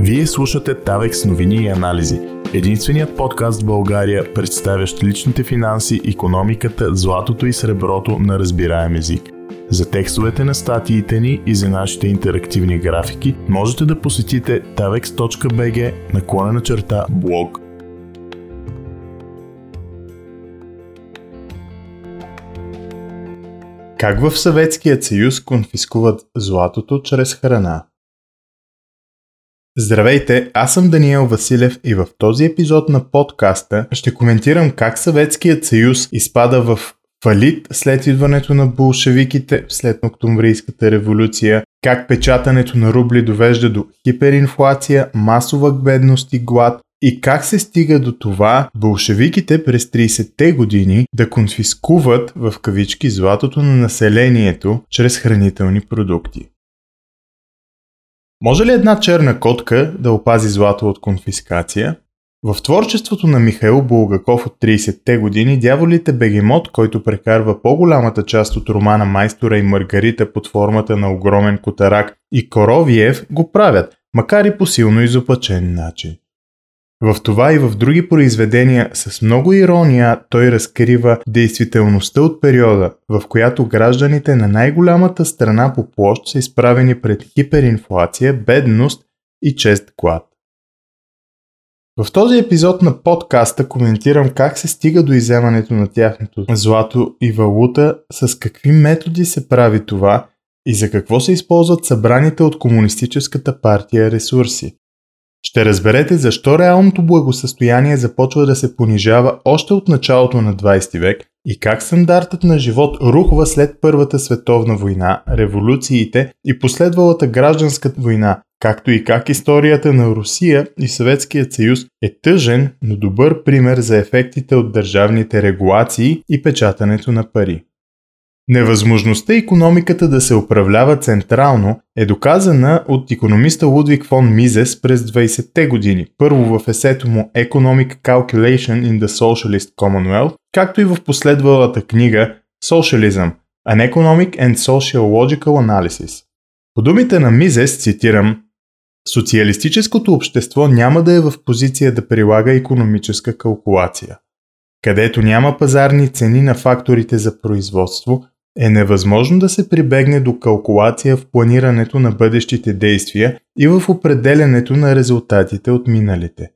Вие слушате Тавекс новини и анализи. Единственият подкаст в България, представящ личните финанси, економиката, златото и среброто на разбираем език. За текстовете на статиите ни и за нашите интерактивни графики можете да посетите tavex.bg наклона на черта блог. Как в Съветският съюз конфискуват златото чрез храна? Здравейте, аз съм Даниел Василев и в този епизод на подкаста ще коментирам как Съветският съюз изпада в фалит след идването на болшевиките след Октомврийската революция, как печатането на рубли довежда до хиперинфлация, масова бедност и глад и как се стига до това болшевиките през 30-те години да конфискуват в кавички златото на населението чрез хранителни продукти. Може ли една черна котка да опази злато от конфискация? В творчеството на Михаил Булгаков от 30-те години дяволите бегемот, който прекарва по-голямата част от романа Майстора и Маргарита под формата на огромен котарак и Коровиев го правят, макар и по силно изопачен начин. В това и в други произведения с много ирония той разкрива действителността от периода, в която гражданите на най-голямата страна по площ са изправени пред хиперинфлация, бедност и чест глад. В този епизод на подкаста коментирам как се стига до иземането на тяхното злато и валута, с какви методи се прави това и за какво се използват събраните от Комунистическата партия ресурси. Ще разберете защо реалното благосъстояние започва да се понижава още от началото на 20 век и как стандартът на живот рухва след Първата световна война, революциите и последвалата гражданска война, както и как историята на Русия и Съветският съюз е тъжен, но добър пример за ефектите от държавните регулации и печатането на пари. Невъзможността економиката да се управлява централно е доказана от економиста Лудвиг фон Мизес през 20-те години, първо в есето му Economic Calculation in the Socialist Commonwealth, както и в последвалата книга Socialism – An Economic and Sociological Analysis. По думите на Мизес, цитирам, Социалистическото общество няма да е в позиция да прилага економическа калкулация. Където няма пазарни цени на факторите за производство, е невъзможно да се прибегне до калкулация в планирането на бъдещите действия и в определенето на резултатите от миналите.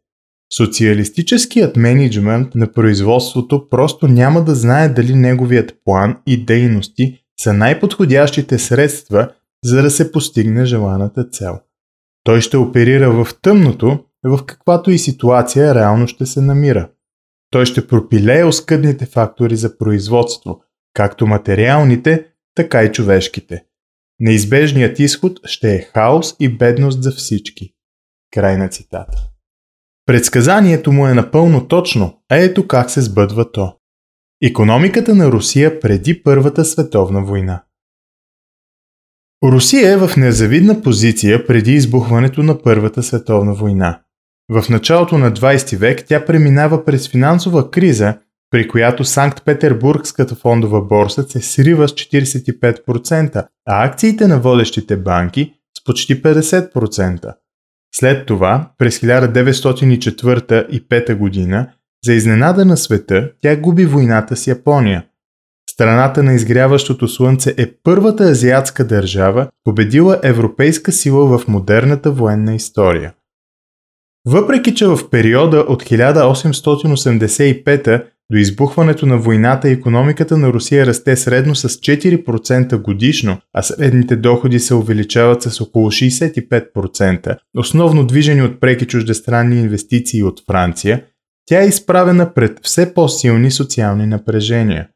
Социалистическият менеджмент на производството просто няма да знае дали неговият план и дейности са най-подходящите средства, за да се постигне желаната цел. Той ще оперира в тъмното, в каквато и ситуация реално ще се намира. Той ще пропилее оскъдните фактори за производство – както материалните, така и човешките. Неизбежният изход ще е хаос и бедност за всички. Край на цитата. Предсказанието му е напълно точно, а ето как се сбъдва то. Економиката на Русия преди Първата световна война. Русия е в незавидна позиция преди избухването на Първата световна война. В началото на 20 век тя преминава през финансова криза при която Санкт-Петербургската фондова борса се срива с 45%, а акциите на водещите банки с почти 50%. След това, през 1904 и 5 година, за изненада на света, тя губи войната с Япония. Страната на изгряващото слънце е първата азиатска държава, победила европейска сила в модерната военна история. Въпреки, че в периода от 1885 до избухването на войната економиката на Русия расте средно с 4% годишно, а средните доходи се увеличават с около 65%, основно движени от преки чуждестранни инвестиции от Франция, тя е изправена пред все по-силни социални напрежения.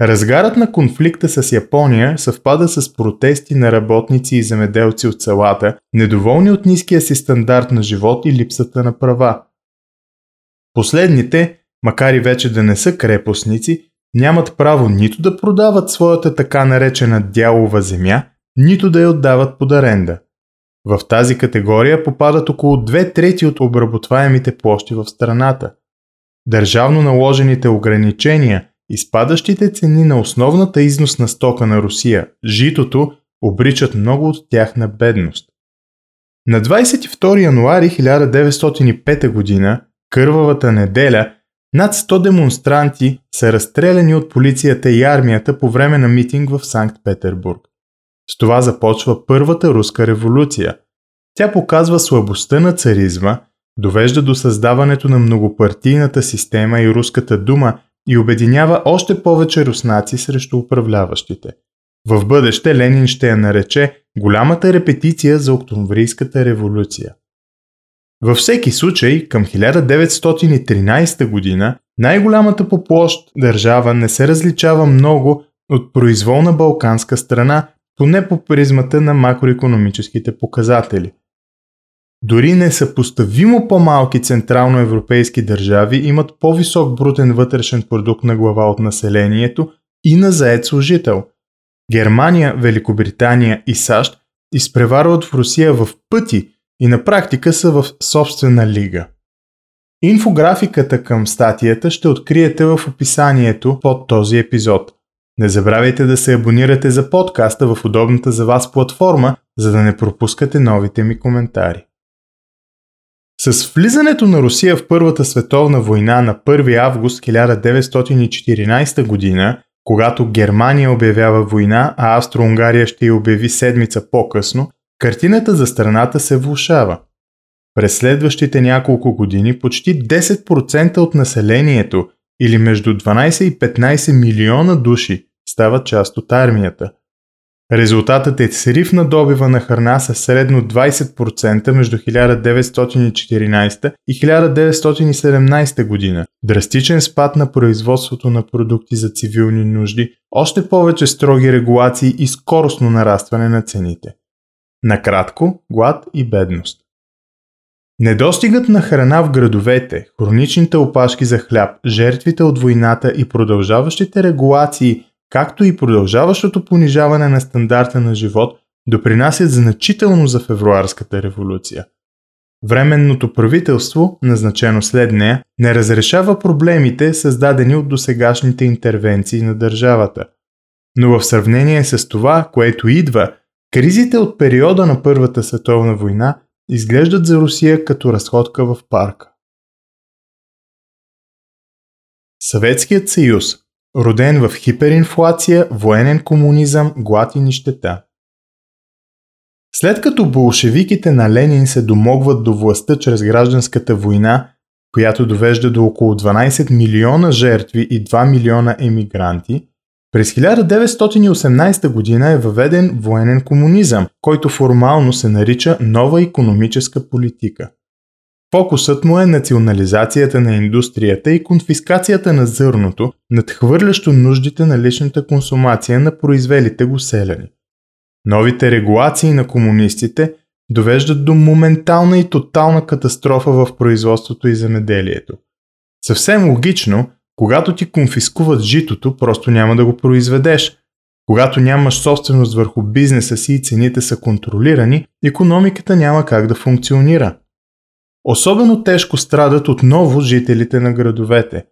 Разгарът на конфликта с Япония съвпада с протести на работници и земеделци от селата, недоволни от ниския си стандарт на живот и липсата на права. Последните макар и вече да не са крепостници, нямат право нито да продават своята така наречена дялова земя, нито да я отдават под аренда. В тази категория попадат около две трети от обработваемите площи в страната. Държавно наложените ограничения и спадащите цени на основната износна стока на Русия, житото, обричат много от тях на бедност. На 22 януари 1905 г., кървавата неделя, над 100 демонстранти са разстреляни от полицията и армията по време на митинг в Санкт Петербург. С това започва Първата руска революция. Тя показва слабостта на царизма, довежда до създаването на многопартийната система и руската дума и обединява още повече руснаци срещу управляващите. В бъдеще Ленин ще я нарече голямата репетиция за Октомврийската революция. Във всеки случай, към 1913 година най-голямата по площ държава не се различава много от произволна балканска страна, поне по призмата на макроекономическите показатели. Дори несъпоставимо по-малки централноевропейски държави имат по-висок брутен вътрешен продукт на глава от населението и на заед служител. Германия, Великобритания и САЩ изпреварват в Русия в пъти и на практика са в собствена лига. Инфографиката към статията ще откриете в описанието под този епизод. Не забравяйте да се абонирате за подкаста в удобната за вас платформа, за да не пропускате новите ми коментари. С влизането на Русия в Първата световна война на 1 август 1914 г., когато Германия обявява война, а Австро-Унгария ще я обяви седмица по-късно, картината за страната се влушава. През следващите няколко години почти 10% от населението или между 12 и 15 милиона души стават част от армията. Резултатът е срив на добива на храна със средно 20% между 1914 и 1917 година, драстичен спад на производството на продукти за цивилни нужди, още повече строги регулации и скоростно нарастване на цените. Накратко, глад и бедност. Недостигът на храна в градовете, хроничните опашки за хляб, жертвите от войната и продължаващите регулации, както и продължаващото понижаване на стандарта на живот, допринасят значително за февруарската революция. Временното правителство, назначено след нея, не разрешава проблемите, създадени от досегашните интервенции на държавата. Но в сравнение с това, което идва, кризите от периода на Първата световна война изглеждат за Русия като разходка в парка. Съветският съюз, роден в хиперинфлация, военен комунизъм, глад и нищета. След като болшевиките на Ленин се домогват до властта чрез гражданската война, която довежда до около 12 милиона жертви и 2 милиона емигранти, през 1918 година е въведен военен комунизъм, който формално се нарича нова економическа политика. Фокусът му е национализацията на индустрията и конфискацията на зърното, надхвърлящо нуждите на личната консумация на произвелите го селяни. Новите регулации на комунистите довеждат до моментална и тотална катастрофа в производството и земеделието. Съвсем логично, когато ти конфискуват житото, просто няма да го произведеш. Когато нямаш собственост върху бизнеса си и цените са контролирани, економиката няма как да функционира. Особено тежко страдат отново жителите на градовете.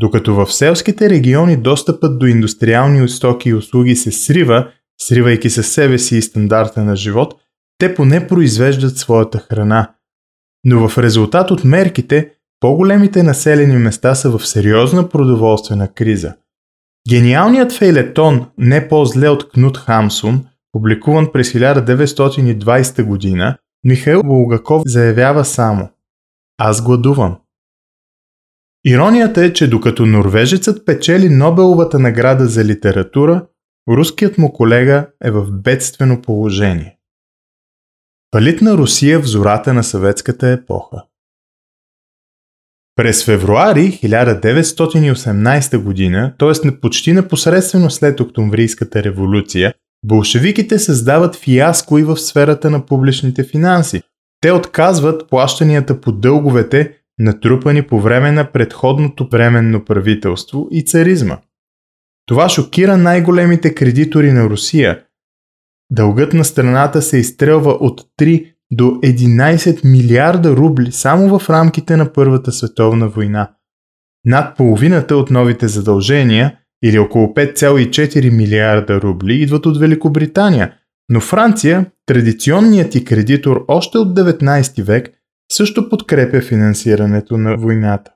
Докато в селските региони достъпът до индустриални стоки и услуги се срива, сривайки със себе си и стандарта на живот, те поне произвеждат своята храна. Но в резултат от мерките, по-големите населени места са в сериозна продоволствена криза. Гениалният фейлетон Не по-зле от Кнут Хамсун, публикуван през 1920 година, Михаил Булгаков заявява само Аз гладувам. Иронията е, че докато норвежецът печели Нобеловата награда за литература, руският му колега е в бедствено положение. Палит на Русия в зората на съветската епоха. През февруари 1918 година, т.е. почти непосредствено след Октомврийската революция, болшевиките създават фиаско и в сферата на публичните финанси. Те отказват плащанията по дълговете, натрупани по време на предходното временно правителство и царизма. Това шокира най-големите кредитори на Русия. Дългът на страната се изстрелва от 3 до 11 милиарда рубли само в рамките на Първата световна война. Над половината от новите задължения, или около 5,4 милиарда рубли, идват от Великобритания, Но Франция, традиционният и кредитор още от 19 век, също подкрепя финансирането на войната.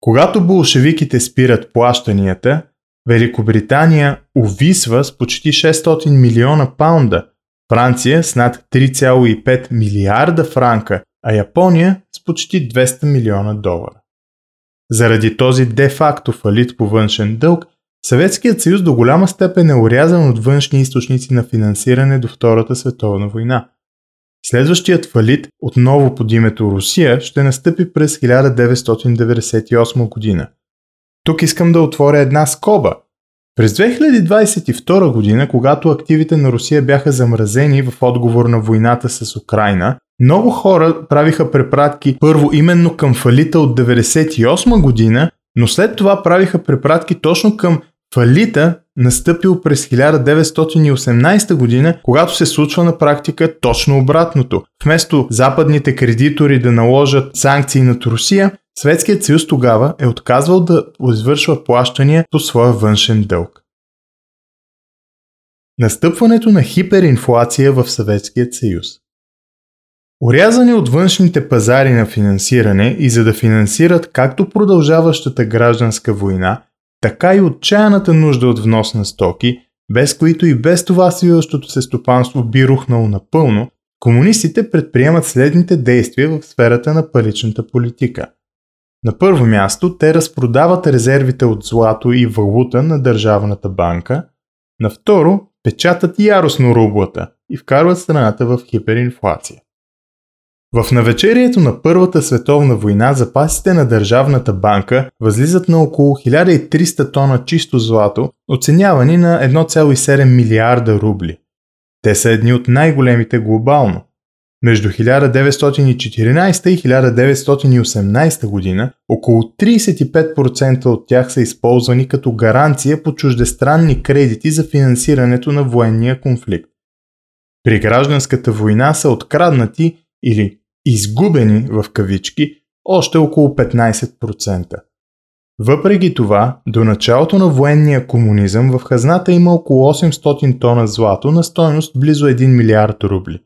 Когато болшевиките спират плащанията, Великобритания увисва с почти 600 милиона паунда, Франция с над 3,5 милиарда франка, а Япония с почти 200 милиона долара. Заради този де-факто фалит по външен дълг, Съветският съюз до голяма степен е урязан от външни източници на финансиране до Втората световна война. Следващият фалит, отново под името Русия, ще настъпи през 1998 година. Тук искам да отворя една скоба. През 2022 година, когато активите на Русия бяха замразени в отговор на войната с Украина, много хора правиха препратки първо именно към фалита от 1998 година, но след това правиха препратки точно към фалита настъпил през 1918 година, когато се случва на практика точно обратното. Вместо западните кредитори да наложат санкции над Русия, Светският съюз тогава е отказвал да извършва плащания по своя външен дълг. Настъпването на хиперинфлация в Съветският съюз Орязани от външните пазари на финансиране и за да финансират както продължаващата гражданска война, така и отчаяната нужда от внос на стоки, без които и без това свиващото се стопанство би рухнало напълно, комунистите предприемат следните действия в сферата на паричната политика. На първо място, те разпродават резервите от злато и валута на Държавната банка, на второ, печатат яростно рублата и вкарват страната в хиперинфлация. В навечерието на Първата световна война запасите на Държавната банка възлизат на около 1300 тона чисто злато, оценявани на 1,7 милиарда рубли. Те са едни от най-големите глобално. Между 1914 и 1918 година около 35% от тях са използвани като гаранция по чуждестранни кредити за финансирането на военния конфликт. При гражданската война са откраднати или изгубени в кавички още около 15%. Въпреки това, до началото на военния комунизъм в хазната има около 800 тона злато на стойност близо 1 милиард рубли.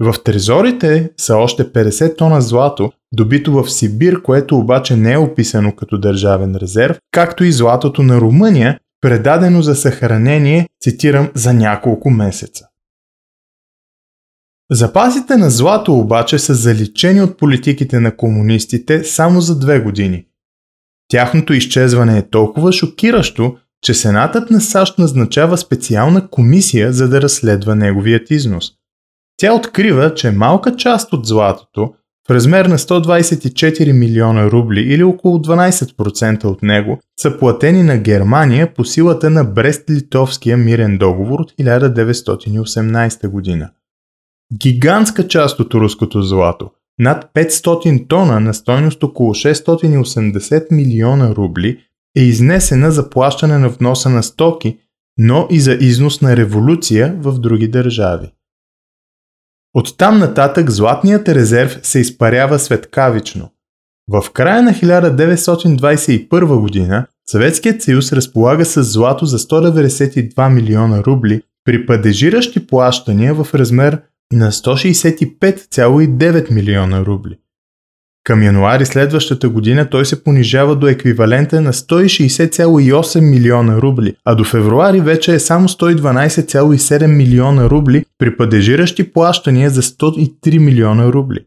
В трезорите са още 50 тона злато, добито в Сибир, което обаче не е описано като държавен резерв, както и златото на Румъния, предадено за съхранение, цитирам, за няколко месеца. Запасите на злато обаче са заличени от политиките на комунистите само за две години. Тяхното изчезване е толкова шокиращо, че Сенатът на САЩ назначава специална комисия за да разследва неговият износ. Тя открива, че малка част от златото, в размер на 124 милиона рубли или около 12% от него, са платени на Германия по силата на Брест-Литовския мирен договор от 1918 година. Гигантска част от руското злато, над 500 тона на стойност около 680 милиона рубли, е изнесена за плащане на вноса на стоки, но и за износ на революция в други държави. От там нататък златният резерв се изпарява светкавично. В края на 1921 година Съветският съюз разполага с злато за 192 милиона рубли при падежиращи плащания в размер на 165,9 милиона рубли. Към януари следващата година той се понижава до еквивалента на 160,8 милиона рубли, а до февруари вече е само 112,7 милиона рубли при падежиращи плащания за 103 милиона рубли.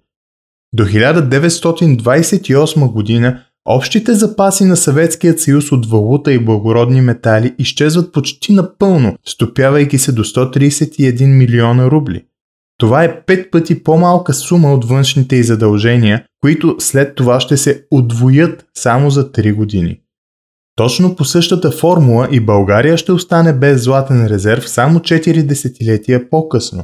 До 1928 година общите запаси на Съветският съюз от валута и благородни метали изчезват почти напълно, стопявайки се до 131 милиона рубли – това е пет пъти по-малка сума от външните и задължения, които след това ще се удвоят само за 3 години. Точно по същата формула и България ще остане без златен резерв само 4 десетилетия по-късно.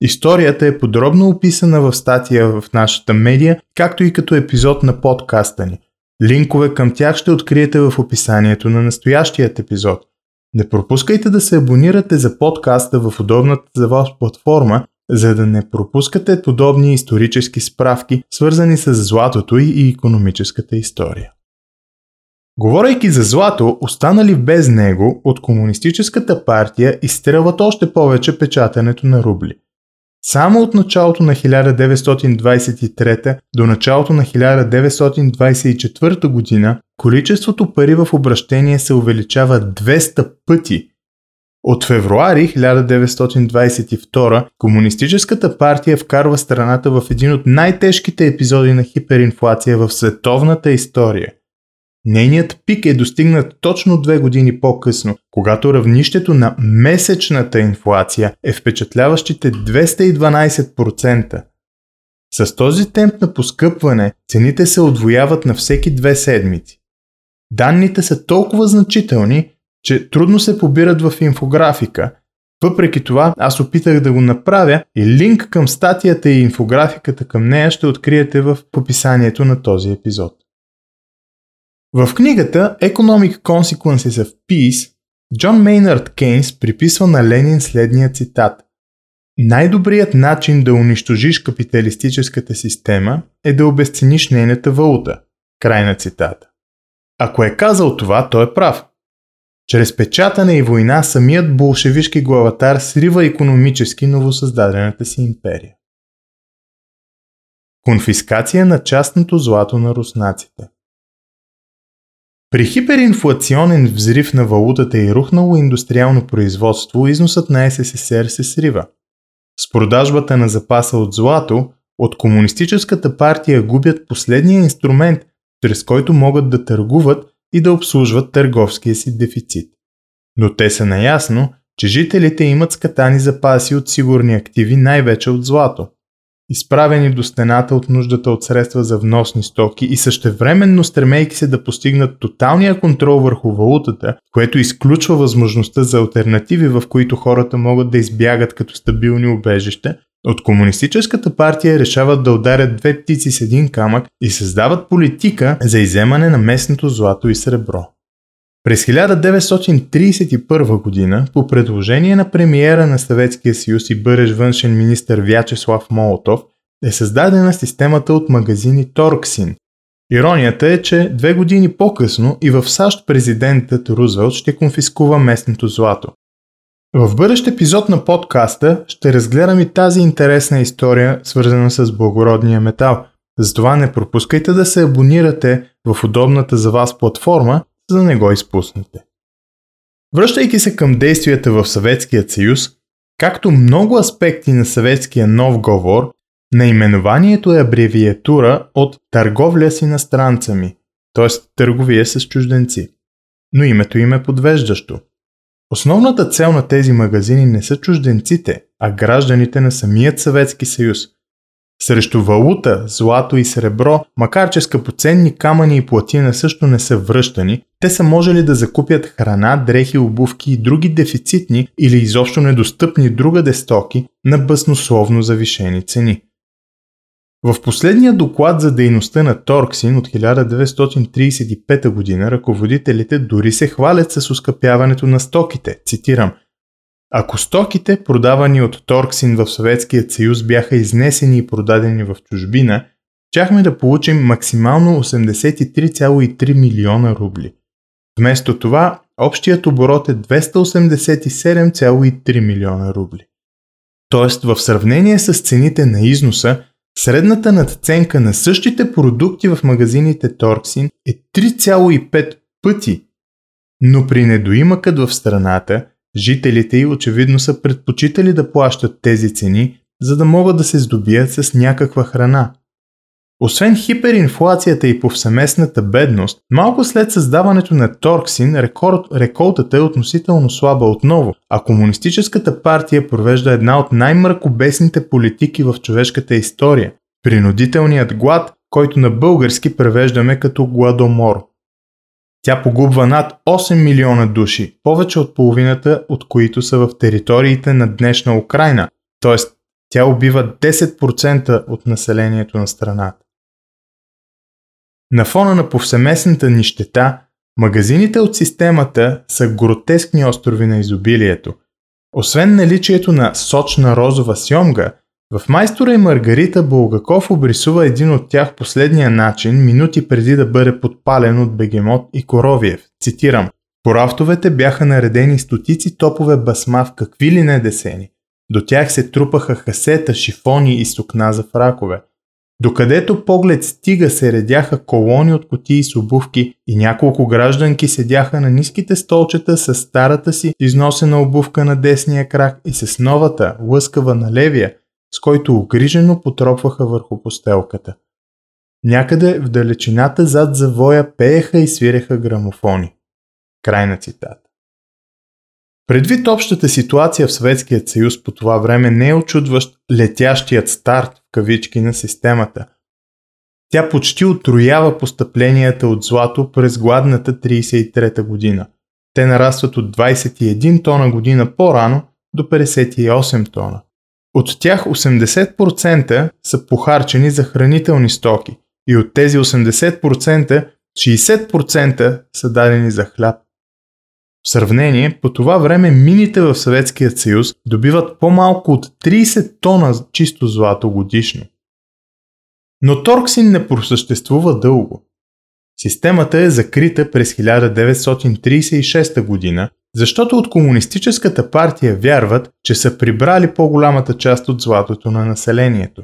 Историята е подробно описана в статия в нашата медия, както и като епизод на подкаста ни. Линкове към тях ще откриете в описанието на настоящият епизод. Не пропускайте да се абонирате за подкаста в удобната за вас платформа за да не пропускате подобни исторически справки, свързани с златото и економическата история. Говорейки за злато, останали без него, от комунистическата партия изстрелват още повече печатането на рубли. Само от началото на 1923 до началото на 1924 година количеството пари в обращение се увеличава 200 пъти. От февруари 1922 Комунистическата партия вкарва страната в един от най-тежките епизоди на хиперинфлация в световната история. Нейният пик е достигнат точно две години по-късно, когато равнището на месечната инфлация е впечатляващите 212%. С този темп на поскъпване цените се отвояват на всеки две седмици. Данните са толкова значителни, че трудно се побират в инфографика. Въпреки това, аз опитах да го направя и линк към статията и инфографиката към нея ще откриете в описанието на този епизод. В книгата Economic Consequences of Peace Джон Мейнард Кейнс приписва на Ленин следния цитат. Най-добрият начин да унищожиш капиталистическата система е да обесцениш нейната валута. Край на цитата. Ако е казал това, той е прав. Чрез печатане и война самият болшевишки главатар срива економически новосъздадената си империя. Конфискация на частното злато на руснаците – при хиперинфлационен взрив на валутата и рухнало индустриално производство, износът на СССР се срива. С продажбата на запаса от злато, от Комунистическата партия губят последния инструмент, чрез който могат да търгуват и да обслужват търговския си дефицит. Но те са наясно, че жителите имат скатани запаси от сигурни активи най-вече от злато – изправени до стената от нуждата от средства за вносни стоки и същевременно стремейки се да постигнат тоталния контрол върху валутата, което изключва възможността за альтернативи, в които хората могат да избягат като стабилни убежища, от Комунистическата партия решават да ударят две птици с един камък и създават политика за иземане на местното злато и сребро. През 1931 година, по предложение на премиера на Съветския съюз и бъдещ външен министр Вячеслав Молотов, е създадена системата от магазини Торксин. Иронията е, че две години по-късно и в САЩ президентът Рузвелт ще конфискува местното злато. В бъдещ епизод на подкаста ще разгледам и тази интересна история, свързана с благородния метал. Затова не пропускайте да се абонирате в удобната за вас платформа за да не го изпуснете. Връщайки се към действията в Съветския съюз, както много аспекти на съветския нов говор, наименованието е абревиатура от търговля с иностранцами, т.е. търговия с чужденци. Но името им е подвеждащо. Основната цел на тези магазини не са чужденците, а гражданите на самият Съветски съюз – срещу валута, злато и сребро, макар че скъпоценни камъни и платина също не са връщани, те са можели да закупят храна, дрехи, обувки и други дефицитни или изобщо недостъпни другаде стоки на баснословно завишени цени. В последния доклад за дейността на Торксин от 1935 г. ръководителите дори се хвалят с ускъпяването на стоките. Цитирам – ако стоките, продавани от Торксин в Съветския съюз, бяха изнесени и продадени в чужбина, чахме да получим максимално 83,3 милиона рубли. Вместо това, общият оборот е 287,3 милиона рубли. Тоест, в сравнение с цените на износа, средната надценка на същите продукти в магазините Торксин е 3,5 пъти. Но при недоимъкът в страната, Жителите й очевидно са предпочитали да плащат тези цени, за да могат да се здобият с някаква храна. Освен хиперинфлацията и повсеместната бедност, малко след създаването на Торксин рекорд, реколтата е относително слаба отново, а комунистическата партия провежда една от най-мракобесните политики в човешката история – принудителният глад, който на български превеждаме като гладомор. Тя погубва над 8 милиона души, повече от половината от които са в териториите на днешна Украина, т.е. тя убива 10% от населението на страната. На фона на повсеместната нищета, магазините от системата са гротескни острови на изобилието. Освен наличието на сочна розова сьомга, В Майстора и Маргарита Булгаков обрисува един от тях последния начин, минути преди да бъде подпален от Бегемот и Коровиев. Цитирам. По рафтовете бяха наредени стотици топове басма в какви ли не десени. До тях се трупаха хасета, шифони и сукна за фракове. Докъдето поглед стига се редяха колони от котии с обувки и няколко гражданки седяха на ниските столчета с старата си износена обувка на десния крак и с новата, лъскава на левия, с който огрижено потропваха върху постелката. Някъде в далечината зад завоя пееха и свиреха грамофони. Край на цитата. Предвид общата ситуация в Съветският съюз по това време не е очудващ летящият старт в кавички на системата. Тя почти отроява постъпленията от злато през гладната 33-та година. Те нарастват от 21 тона година по-рано до 58 тона. От тях 80% са похарчени за хранителни стоки и от тези 80% 60% са дадени за хляб. В сравнение, по това време мините в Съветския съюз добиват по-малко от 30 тона чисто злато годишно. Но Торксин не просъществува дълго. Системата е закрита през 1936 година, защото от Комунистическата партия вярват, че са прибрали по-голямата част от златото на населението.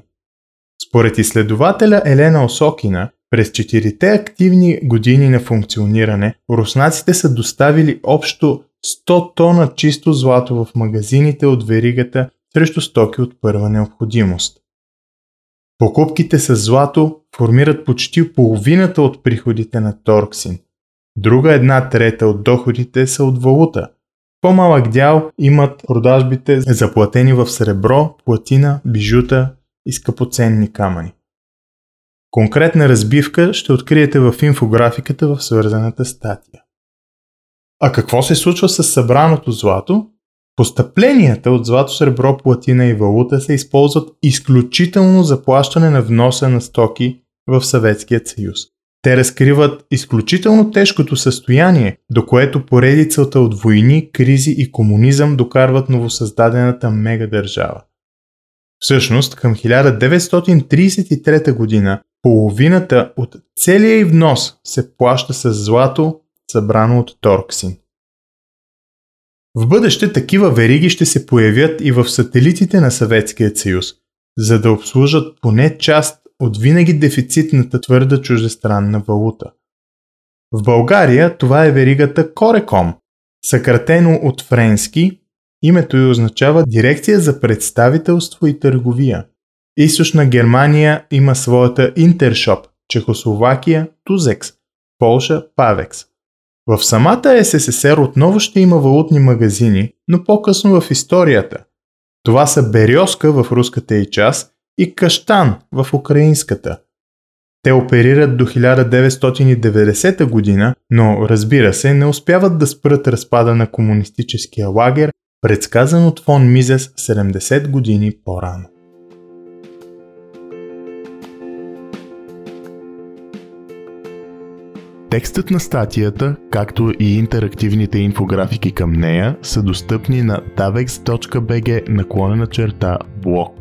Според изследователя Елена Осокина, през четирите активни години на функциониране, руснаците са доставили общо 100 тона чисто злато в магазините от веригата срещу стоки от първа необходимост. Покупките с злато формират почти половината от приходите на Торксин. Друга една трета от доходите са от валута. По-малък дял имат продажбите заплатени в сребро, платина, бижута и скъпоценни камъни. Конкретна разбивка ще откриете в инфографиката в свързаната статия. А какво се случва с събраното злато? Постъпленията от злато, сребро, платина и валута се използват изключително за плащане на вноса на стоки в Съветският съюз. Те разкриват изключително тежкото състояние, до което поредицата от войни, кризи и комунизъм докарват новосъздадената мегадържава. Всъщност, към 1933 година половината от целия и внос се плаща с злато, събрано от Торксин. В бъдеще такива вериги ще се появят и в сателитите на Съветския съюз, за да обслужат поне част от винаги дефицитната твърда чуждестранна валута. В България това е веригата Кореком, съкратено от френски, името й означава Дирекция за представителство и търговия. Източна Германия има своята Интершоп, Чехословакия Тузекс, Полша Павекс. В самата СССР отново ще има валутни магазини, но по-късно в историята. Това са Березка в руската и част и Каштан в украинската. Те оперират до 1990 година, но разбира се, не успяват да спрат разпада на комунистическия лагер, предсказан от фон Мизес 70 години по-рано. Текстът на статията, както и интерактивните инфографики към нея са достъпни на davex.bg наклонена черта блог.